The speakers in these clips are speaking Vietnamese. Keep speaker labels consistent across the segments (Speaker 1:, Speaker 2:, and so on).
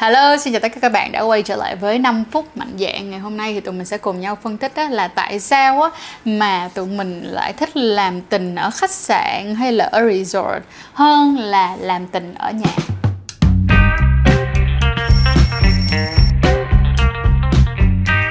Speaker 1: Hello, xin chào tất cả các bạn đã quay trở lại với 5 phút mạnh dạng Ngày hôm nay thì tụi mình sẽ cùng nhau phân tích là tại sao á, mà tụi mình lại thích làm tình ở khách sạn hay là ở resort hơn là làm tình ở nhà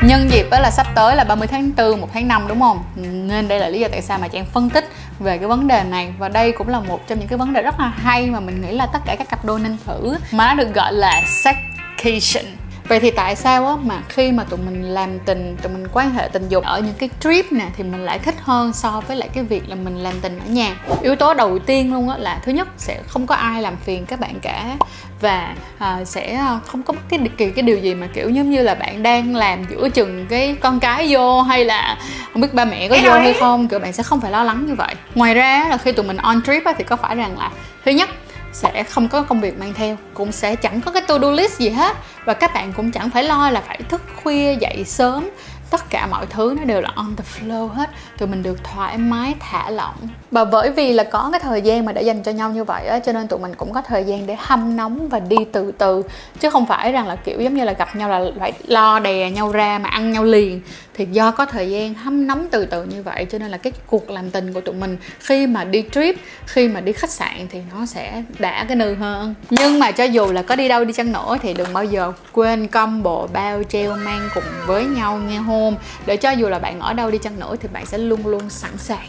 Speaker 1: Nhân dịp đó là sắp tới là 30 tháng 4, 1 tháng 5 đúng không? Nên đây là lý do tại sao mà Trang phân tích về cái vấn đề này. Và đây cũng là một trong những cái vấn đề rất là hay mà mình nghĩ là tất cả các cặp đôi nên thử. Mà nó được gọi là sexcation Vậy thì tại sao á mà khi mà tụi mình làm tình, tụi mình quan hệ tình dục ở những cái trip nè thì mình lại thích hơn so với lại cái việc là mình làm tình ở nhà. Yếu tố đầu tiên luôn á là thứ nhất sẽ không có ai làm phiền các bạn cả và à, sẽ không có bất cái kỳ cái điều gì mà kiểu giống như là bạn đang làm giữa chừng cái con cái vô hay là không biết ba mẹ có vô hay không kiểu bạn sẽ không phải lo lắng như vậy ngoài ra là khi tụi mình on trip á, thì có phải rằng là thứ nhất sẽ không có công việc mang theo, cũng sẽ chẳng có cái to do list gì hết. Và các bạn cũng chẳng phải lo là phải thức khuya, dậy sớm. Tất cả mọi thứ nó đều là on the flow hết. Tụi mình được thoải mái, thả lỏng và bởi vì là có cái thời gian mà để dành cho nhau như vậy á, cho nên tụi mình cũng có thời gian để hâm nóng và đi từ từ. Chứ không phải rằng là, kiểu, giống như là gặp nhau là phải lo đè nhau ra mà ăn nhau liền. Thì do có thời gian hâm nóng từ từ như vậy, cho nên là cái cuộc làm tình của tụi mình khi mà đi trip, khi mà đi khách sạn thì nó sẽ đã cái nư hơn. Nhưng mà cho dù là có đi đâu đi chăng nữa thì đừng bao giờ quên combo, bao treo, mang cùng với nhau nghe hôn để cho dù là bạn ở đâu đi chăng nữa thì bạn sẽ luôn luôn sẵn sàng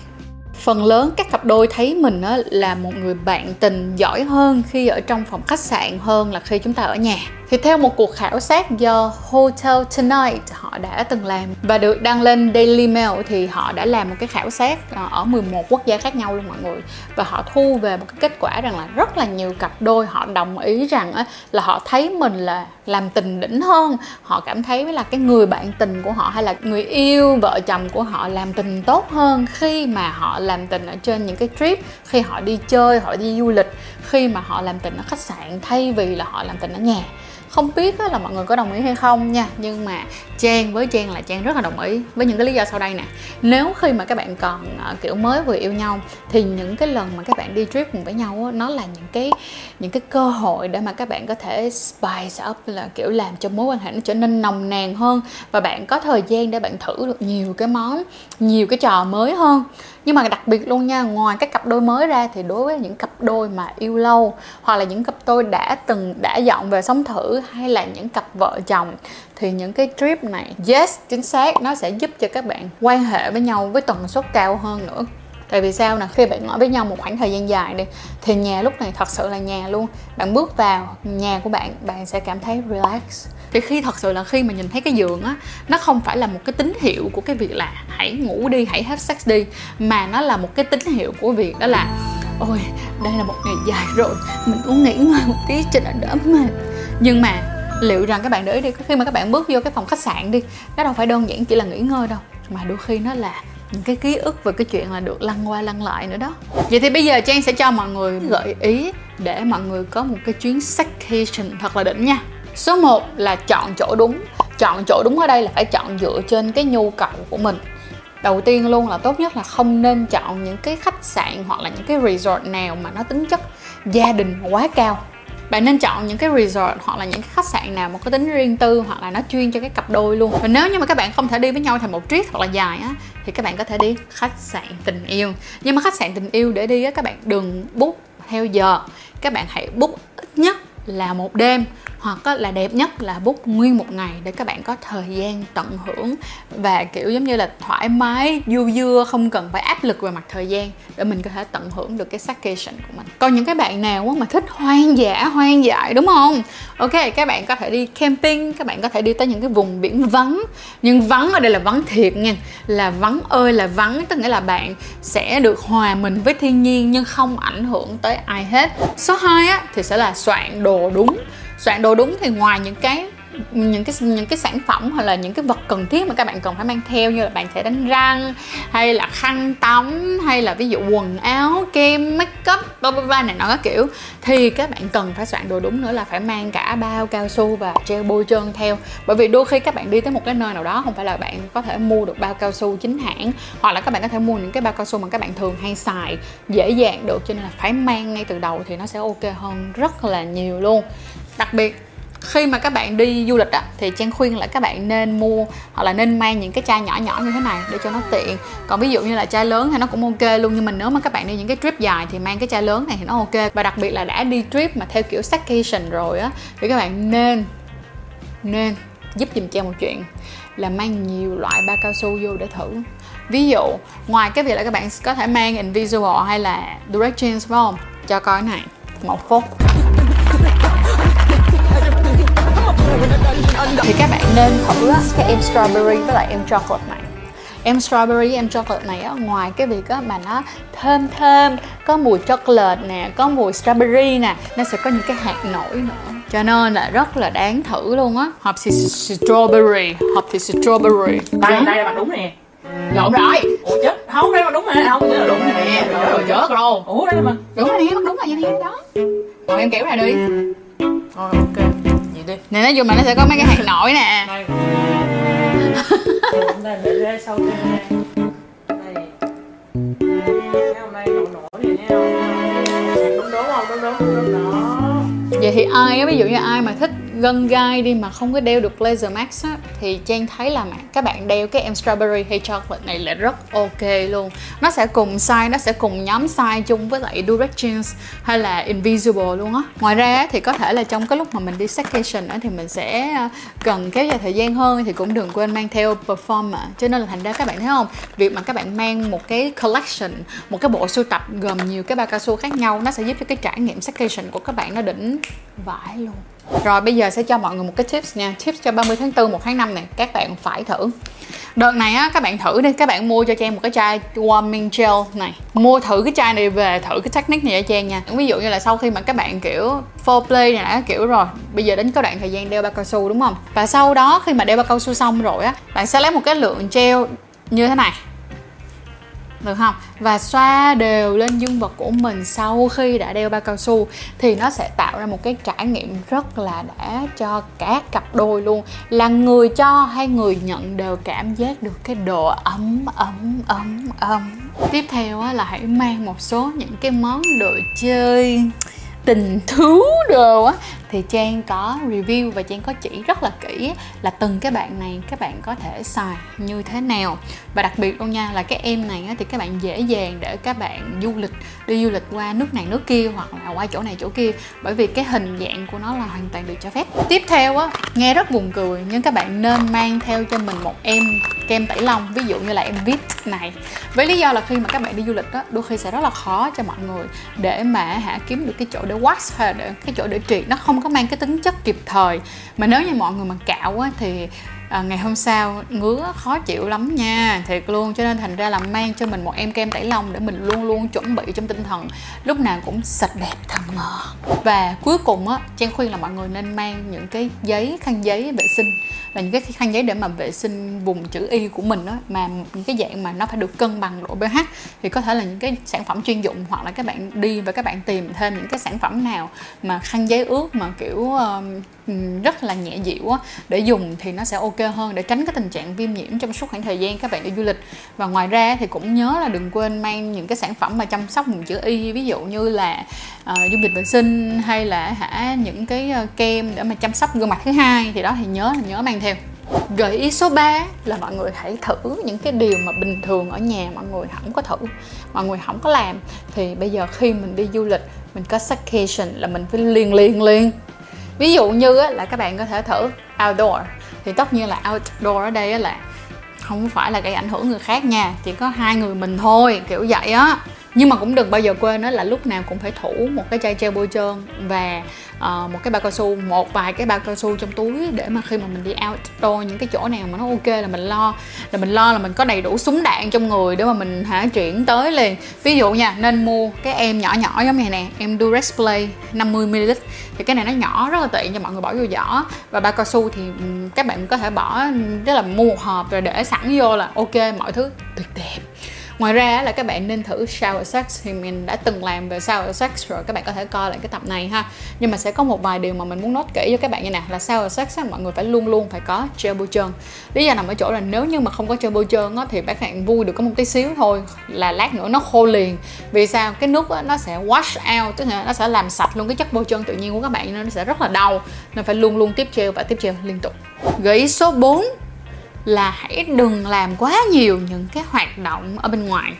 Speaker 1: phần lớn các cặp đôi thấy mình là một người bạn tình giỏi hơn khi ở trong phòng khách sạn hơn là khi chúng ta ở nhà thì theo một cuộc khảo sát do Hotel Tonight họ đã từng làm và được đăng lên Daily Mail thì họ đã làm một cái khảo sát ờ, ở 11 quốc gia khác nhau luôn mọi người. Và họ thu về một cái kết quả rằng là rất là nhiều cặp đôi họ đồng ý rằng là họ thấy mình là làm tình đỉnh hơn. Họ cảm thấy là cái người bạn tình của họ hay là người yêu vợ chồng của họ làm tình tốt hơn khi mà họ làm tình ở trên những cái trip, khi họ đi chơi, họ đi du lịch, khi mà họ làm tình ở khách sạn thay vì là họ làm tình ở nhà không biết là mọi người có đồng ý hay không nha, nhưng mà Trang, với Trang là Trang rất là đồng ý với những cái lý do sau đây nè. Nếu khi mà các bạn còn ờ, kiểu, mới vừa yêu nhau, thì những cái lần mà các bạn đi trip cùng với nhau nó là những cái những cái cơ hội để mà các bạn có thể spice up là, kiểu, làm cho mối quan hệ nó trở nên nồng nàn hơn và bạn có thời gian để bạn thử được nhiều cái món, nhiều cái trò mới hơn nhưng mà đặc biệt luôn nha, ngoài các cặp đôi mới ra thì đối với những cặp đôi mà yêu lâu, hoặc là những cặp đôi đã từng, đã dọn về sống thử, hay là những cặp vợ chồng, thì những cái trip này, yes, chính xác, nó sẽ giúp cho các bạn quan hệ với nhau với tần suất cao hơn nữa. Tại vì sao nè? Khi bạn ở với nhau một khoảng thời gian dài đi, thì nhà lúc này thật sự là nhà luôn. Bạn bước vào, nhà của bạn bạn sẽ cảm thấy relax thì khi thật sự là khi mà nhìn thấy cái giường á, nó không phải là một cái tín hiệu của cái việc là hãy ngủ đi, hãy have sex đi, mà nó là một cái tín hiệu của việc đó là, ôi, đây là một ngày dài rồi, mình muốn nghỉ ngơi một tí cho nó đỡ mệt. Nhưng mà liệu rằng các bạn để ý đi khi mà các bạn bước vô cái phòng khách sạn đi, nó đâu phải đơn giản chỉ là nghỉ ngơi đâu, mà đôi khi nó là những cái ký ức về cái chuyện là được lăn qua lăn lại nữa đó. Vậy thì bây giờ trang sẽ cho mọi người gợi ý để mọi người có một cái chuyến staycation thật là đỉnh nha số 1 là chọn chỗ đúng. Chọn chỗ đúng ở đây là phải chọn dựa trên cái nhu cầu của mình. Đầu tiên luôn là tốt nhất là không nên chọn những cái khách sạn hoặc là những cái resort nào mà nó tính chất gia đình quá cao. Bạn nên chọn những cái resort hoặc là những cái khách sạn nào mà có tính riêng tư hoặc là nó chuyên cho cái cặp đôi luôn. Và nếu như mà các bạn không thể đi với nhau thành một trip hoặc là dài á, thì các bạn có thể đi khách sạn tình yêu. Nhưng mà khách sạn tình yêu để đi á, các bạn đừng book theo giờ. Các bạn hãy book ít nhất là một đêm, hoặc là đẹp nhất là book nguyên một ngày để các bạn có thời gian tận hưởng và, kiểu, giống như là thoải mái, du dưa, không cần phải áp lực về mặt thời gian để mình có thể tận hưởng được cái staycation của mình. Còn những cái bạn nào mà thích hoang dã, hoang dại, đúng không? Ok, các bạn có thể đi camping, các bạn có thể đi tới những cái vùng biển vắng. Nhưng vắng ở đây là vắng thiệt nha. Là vắng ơi là vắng, tức nghĩa là bạn sẽ được hòa mình với thiên nhiên nhưng không ảnh hưởng tới ai hết. Số 2 á thì sẽ là soạn đồ đúng soạn đồ đúng thì ngoài những cái những cái những cái sản phẩm hoặc là những cái vật cần thiết mà các bạn cần phải mang theo như là bàn sẽ đánh răng, hay là khăn tắm, hay là ví dụ quần áo, kem make up bla bla bla này nọ các kiểu. Thì các bạn cần phải soạn đồ đúng nữa là phải mang cả bao cao su và treo bôi trơn theo. Bởi vì đôi khi các bạn đi tới một cái nơi nào đó, không phải là bạn có thể mua được bao cao su chính hãng, hoặc là các bạn có thể mua những cái bao cao su mà các bạn thường hay xài, dễ dàng được. Cho nên là phải mang ngay từ đầu thì nó sẽ ok hơn rất là nhiều luôn. Đặc biệt khi mà các bạn đi du lịch á, thì trang khuyên là các bạn nên mua hoặc là nên mang những cái chai nhỏ nhỏ như thế này để cho nó tiện. Còn ví dụ như là chai lớn thì nó cũng ok luôn, nhưng mà nếu mà các bạn đi những cái trip dài thì mang cái chai lớn này thì nó ok. Và đặc biệt là đã đi trip mà theo kiểu staycation rồi á, thì các bạn nên nên giúp dùm trang một chuyện là mang nhiều loại ba cao su vô để thử. Ví dụ, ngoài cái việc là các bạn có thể mang invisible hay là direct jeans, phải không? Cho coi cái này, một phút. Thì các bạn nên thử cái em strawberry với lại em chocolate này. Em strawberry em chocolate này á ngoài cái việc á mà nó thơm thơm có mùi chocolate nè có mùi strawberry nè nó sẽ có những cái hạt nổi nữa. Cho nên là rất là đáng thử luôn á. Hộp thì strawberry hộp thì strawberry.
Speaker 2: Đây đây là mặt đúng nè.
Speaker 1: Lộn rồi.
Speaker 2: Ủa chết không đây là đúng nè. Không đây là đúng nè.
Speaker 1: Rồi chết rồi.
Speaker 2: Ủa đây là mặt
Speaker 1: đúng rồi nè đúng rồi vậy nè đó. Còn em kéo ra đi.
Speaker 2: Thôi ok đi.
Speaker 1: Nè nói chung là nó sẽ có mấy cái hạt nổi nè.
Speaker 2: Đây. Đây để ra sau trên đây đây. Thấy không đây nổi nổi này thấy không đúng đúng không đúng đúng đúng đó.
Speaker 1: Vậy thì ai á ví dụ như ai mà thích gân gai đi mà không có đeo được laser max á, thì trang thấy là các bạn đeo cái em strawberry hay chocolate này là rất ok luôn. Nó sẽ cùng size, nó sẽ cùng nhóm size chung với lại direct jeans hay là invisible luôn á. Ngoài ra thì có thể là trong cái lúc mà mình đi staycation á, thì mình sẽ ờ, cần kéo dài thời gian hơn thì cũng đừng quên mang theo performer. Cho nên là thành ra các bạn thấy không? Việc mà các bạn mang một cái collection, một cái bộ sưu tập gồm nhiều cái ba cao su khác nhau, nó sẽ giúp cho cái trải nghiệm staycation của các bạn nó đỉnh vãi luôn rồi bây giờ sẽ cho mọi người một cái tips nha. Tips cho 30 tháng 4, 1 tháng 5 này Các bạn phải thử. Đợt này á, các bạn thử đi. Các bạn mua cho Trang một cái chai warming gel này. Mua thử cái chai này về thử cái technique này cho Trang nha. Ví dụ như là sau khi mà các bạn kiểu foreplay này đã kiểu rồi Bây giờ đến có đoạn thời gian đeo bao cao su đúng không? Và sau đó khi mà đeo bao cao su xong rồi á Bạn sẽ lấy một cái lượng gel như thế này được không? Và xoa đều lên dương vật của mình sau khi đã đeo bao cao su thì nó sẽ tạo ra một cái trải nghiệm rất là đã cho cả cặp đôi luôn. Là người cho hay người nhận đều cảm giác được cái độ ấm ấm ấm ấm. Tiếp theo là hãy mang một số những cái món đồ chơi tình thú đồ á, thì Trang có review và Trang có chỉ rất là kỹ là từng cái bạn này, các bạn có thể xài như thế nào. Và đặc biệt luôn nha, là cái em này thì các bạn dễ dàng để các bạn du lịch, đi du lịch qua nước này, nước kia, hoặc là qua chỗ này, chỗ kia. Bởi vì cái hình dạng của nó là hoàn toàn được cho phép. Tiếp theo á, nghe rất buồn cười, nhưng các bạn nên mang theo cho mình một em kem tẩy lông, ví dụ như là em vip này. Với lý do là khi mà các bạn đi du lịch á, đôi khi sẽ rất là khó cho mọi người để mà hả kiếm được cái chỗ để wax hay để cái chỗ để triệt nó không có mang cái tính chất kịp thời. Mà nếu như mọi người mà cạo á thì à, ngày hôm sau ngứa khó chịu lắm nha. Thiệt luôn cho nên thành ra là mang cho mình một em kem tẩy lông để mình luôn luôn chuẩn bị trong tinh thần. Lúc nào cũng sạch đẹp thơm ngọt. Và cuối cùng á trang khuyên là mọi người nên mang những cái giấy khăn giấy vệ sinh. Là những cái khăn giấy để mà vệ sinh vùng chữ y của mình đó mà những cái dạng mà nó phải được cân bằng độ pH thì có thể là những cái sản phẩm chuyên dụng hoặc là các bạn đi và các bạn tìm thêm những cái sản phẩm nào mà khăn giấy ướt mà kiểu uh, Ừ, rất là nhẹ dịu á. Để dùng thì nó sẽ ok hơn để tránh cái tình trạng viêm nhiễm trong suốt khoảng thời gian các bạn đi du lịch. Và ngoài ra thì cũng nhớ là đừng quên mang những cái sản phẩm mà chăm sóc vùng chữ y ví dụ như là ờ, uh, dung dịch vệ sinh hay là hả những cái uh, kem để mà chăm sóc gương mặt thứ hai. Thì đó thì nhớ là nhớ mang theo. Gợi ý số 3 là mọi người hãy thử những cái điều mà bình thường ở nhà mọi người không có thử Mọi người không có làm. Thì bây giờ khi mình đi du lịch Mình có staycation là mình phải liền liền liền. Ví dụ như là các bạn có thể thử outdoor. Thì tất nhiên là outdoor ở đây là không phải là gây ảnh hưởng người khác nha, Chỉ có hai người mình thôi, kiểu vậy á. Nhưng mà cũng đừng bao giờ quên đó là lúc nào cũng phải thủ một cái chai treo bôi trơn và uh, một cái bao cao su một vài cái bao cao su trong túi để mà khi mà mình đi outdoor những cái chỗ nào mà nó ok là mình lo là mình lo là mình có đầy đủ súng đạn trong người để mà mình hả chuyển tới liền. Ví dụ nha nên mua cái em nhỏ nhỏ giống này nè em Durex Play 50ml thì cái này nó nhỏ rất là tiện cho mọi người bỏ vô giỏ. Và bao cao su thì các bạn có thể bỏ rất là mua một hộp rồi để sẵn vô là ok mọi thứ tuyệt đẹp ngoài ra là các bạn nên thử shower sex thì mình đã từng làm về shower sex rồi các bạn có thể coi lại cái tập này ha. Nhưng mà sẽ có một vài điều mà mình muốn nói kỹ cho các bạn như nè là shower sex á, mọi người phải luôn luôn phải có gel bôi trơn lý do nằm ở chỗ là nếu như mà không có gel bôi trơn á, thì các bạn vui được có một tí xíu thôi là lát nữa nó khô liền. Vì sao? Cái nước á, nó sẽ wash out tức là nó sẽ làm sạch luôn cái chất bôi trơn tự nhiên của các bạn nên nó sẽ rất là đau. Nên phải luôn luôn tiếp gel và tiếp gel liên tục. Gợi ý số 4 là hãy đừng làm quá nhiều những cái hoạt động ở bên ngoài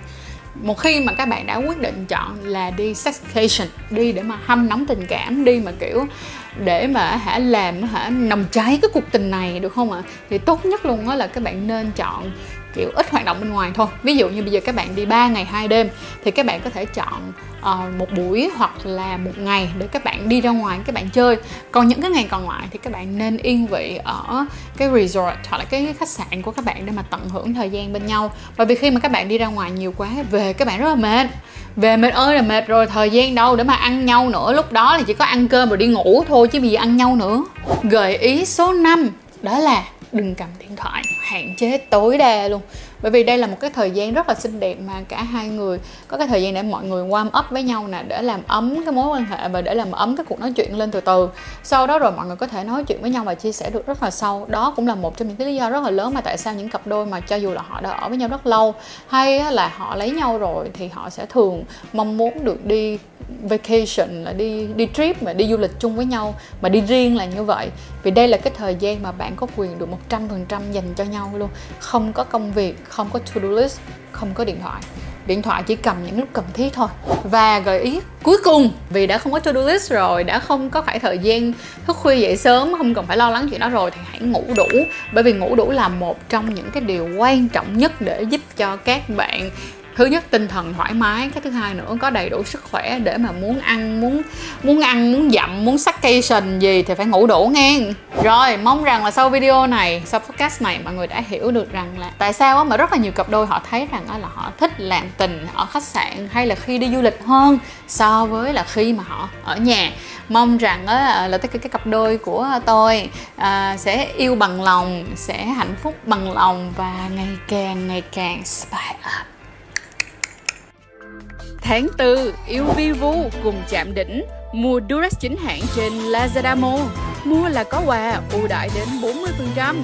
Speaker 1: một khi mà các bạn đã quyết định chọn là đi sexcation, đi để mà hâm nóng tình cảm, đi mà kiểu để mà hả làm hả nồng cháy cái cuộc tình này, được không ạ à? thì tốt nhất luôn á là các bạn nên chọn kiểu ít hoạt động bên ngoài thôi. Ví dụ như bây giờ các bạn đi 3 ngày hai đêm thì các bạn có thể chọn uh, một buổi hoặc là một ngày để các bạn đi ra ngoài các bạn chơi. Còn những cái ngày còn lại thì các bạn nên yên vị ở cái resort hoặc là cái khách sạn của các bạn để mà tận hưởng thời gian bên nhau. Bởi vì khi mà các bạn đi ra ngoài nhiều quá về các bạn rất là mệt. Về mệt ơi là mệt rồi thời gian đâu để mà ăn nhau nữa. Lúc đó là chỉ có ăn cơm rồi đi ngủ thôi chứ bây giờ ăn nhau nữa. Gợi ý số 5 đó là đừng cầm điện thoại, hạn chế tối đa luôn. Bởi vì đây là một cái thời gian rất là xinh đẹp mà cả hai người, có cái thời gian để mọi người warm up với nhau nè, để làm ấm cái mối quan hệ và để làm ấm cái cuộc nói chuyện lên từ từ. Sau đó rồi mọi người có thể nói chuyện với nhau và chia sẻ được rất là sâu. Đó cũng là một trong những cái lý do rất là lớn mà tại sao những cặp đôi mà cho dù là họ đã ở với nhau rất lâu, hay là họ lấy nhau rồi thì họ sẽ thường mong muốn được đi vacation, là đi đi trip mà đi du lịch chung với nhau, mà đi riêng là như vậy. Vì đây là cái thời gian mà bạn có quyền được 100% dành cho nhau luôn. Không có công việc, không có to-do list, không có điện thoại. Điện thoại chỉ cầm những lúc cần thiết thôi. Và gợi ý cuối cùng, vì đã không có to-do list rồi, đã không có phải thời gian thức khuya dậy sớm, không cần phải lo lắng chuyện đó rồi, thì hãy ngủ đủ. Bởi vì ngủ đủ là một trong những cái điều quan trọng nhất để giúp cho các bạn thứ nhất tinh thần thoải mái. Cái thứ hai nữa có đầy đủ sức khỏe để mà muốn ăn muốn muốn ăn muốn dặm muốn station gì thì phải ngủ đủ nghe. Rồi mong rằng là sau video này sau podcast này mọi người đã hiểu được rằng là tại sao mà rất là nhiều cặp đôi họ thấy rằng là họ thích làm tình ở khách sạn hay là khi đi du lịch hơn so với là khi mà họ ở nhà. Mong rằng à, là tất cả các cặp đôi của tôi à, sẽ yêu bằng lòng sẽ hạnh phúc bằng lòng và ngày càng ngày càng spy up.
Speaker 3: Tháng 4, yêu Vivu cùng chạm đỉnh Mua Durex chính hãng trên Lazada Mall. Mua là có quà ưu đãi đến 40%